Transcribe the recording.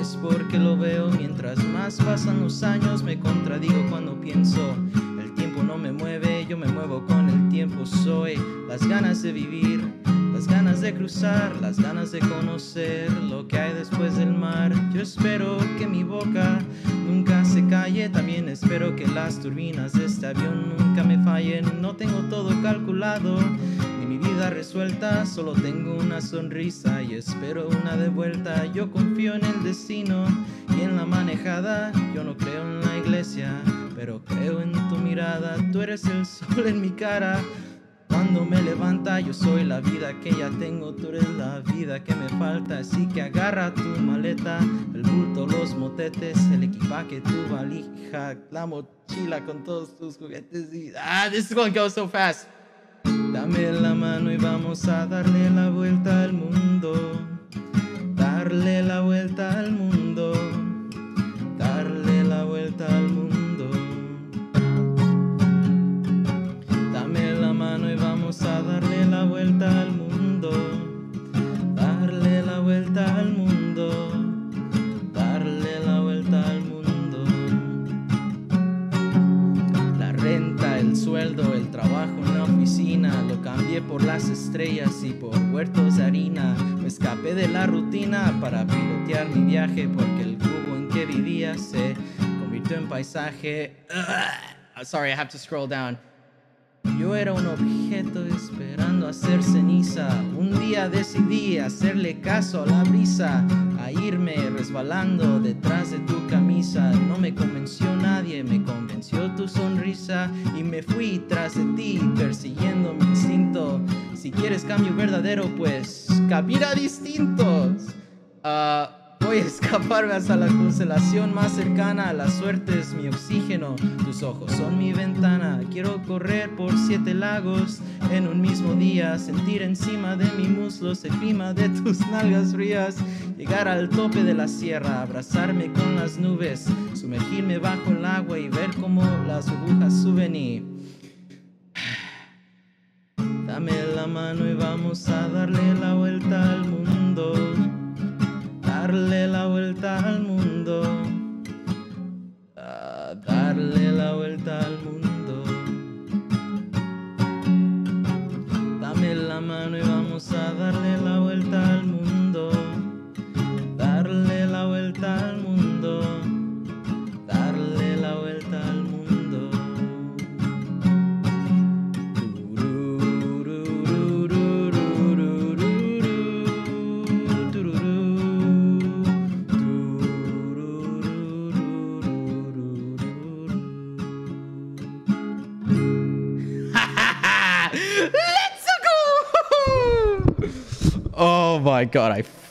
es porque lo veo. Mientras más pasan los años me contradigo cuando pienso el tiempo no me mueve yo me muevo con el tiempo soy las ganas de vivir las ganas de cruzar las ganas de conocer lo que hay después del mar. Yo espero que mi boca nunca se calle también espero que las turbinas de este avión nunca me fallen. No tengo todo calculado mi vida resuelta, solo tengo una sonrisa y espero una de vuelta. Yo confío en el destino y en la manejada. Yo no creo en la iglesia, pero creo en tu mirada. Tú eres el sol en mi cara. Cuando me levanta, yo soy la vida que ya tengo, tú eres la vida que me falta. Así que agarra tu maleta, el bulto, los motetes, el equipaje, tu valija, la mochila con todos tus juguetes. Y, ah, this is going to go so fast. Dame la mano y vamos a darle la vuelta al mundo. Darle la vuelta al mundo. Darle la vuelta al mundo. Cambié por las estrellas y por huertos de harina. Me escapé de la rutina para pilotear mi viaje porque el cubo en que vivía se convirtió en paisaje. Ugh. Sorry, I have to scroll down. Yo era un objeto esperando a ser ceniza. Un día decidí hacerle caso a la brisa, a irme resbalando detrás de tu camisa. No me convenció nadie, me convenció tu sonrisa y me fui tras de ti persiguiendo quieres cambio verdadero, pues camina distintos. Ah, Voy a escaparme hasta la constelación más cercana. La suerte es mi oxígeno, tus ojos son mi ventana. Quiero correr por siete lagos en un mismo día, sentir encima de mi muslo el clima de tus nalgas frías, llegar al tope de la sierra, abrazarme con las nubes, sumergirme bajo el agua y ver cómo las burbujas suben y mano y vamos a darle la vuelta al mundo Oh my god, I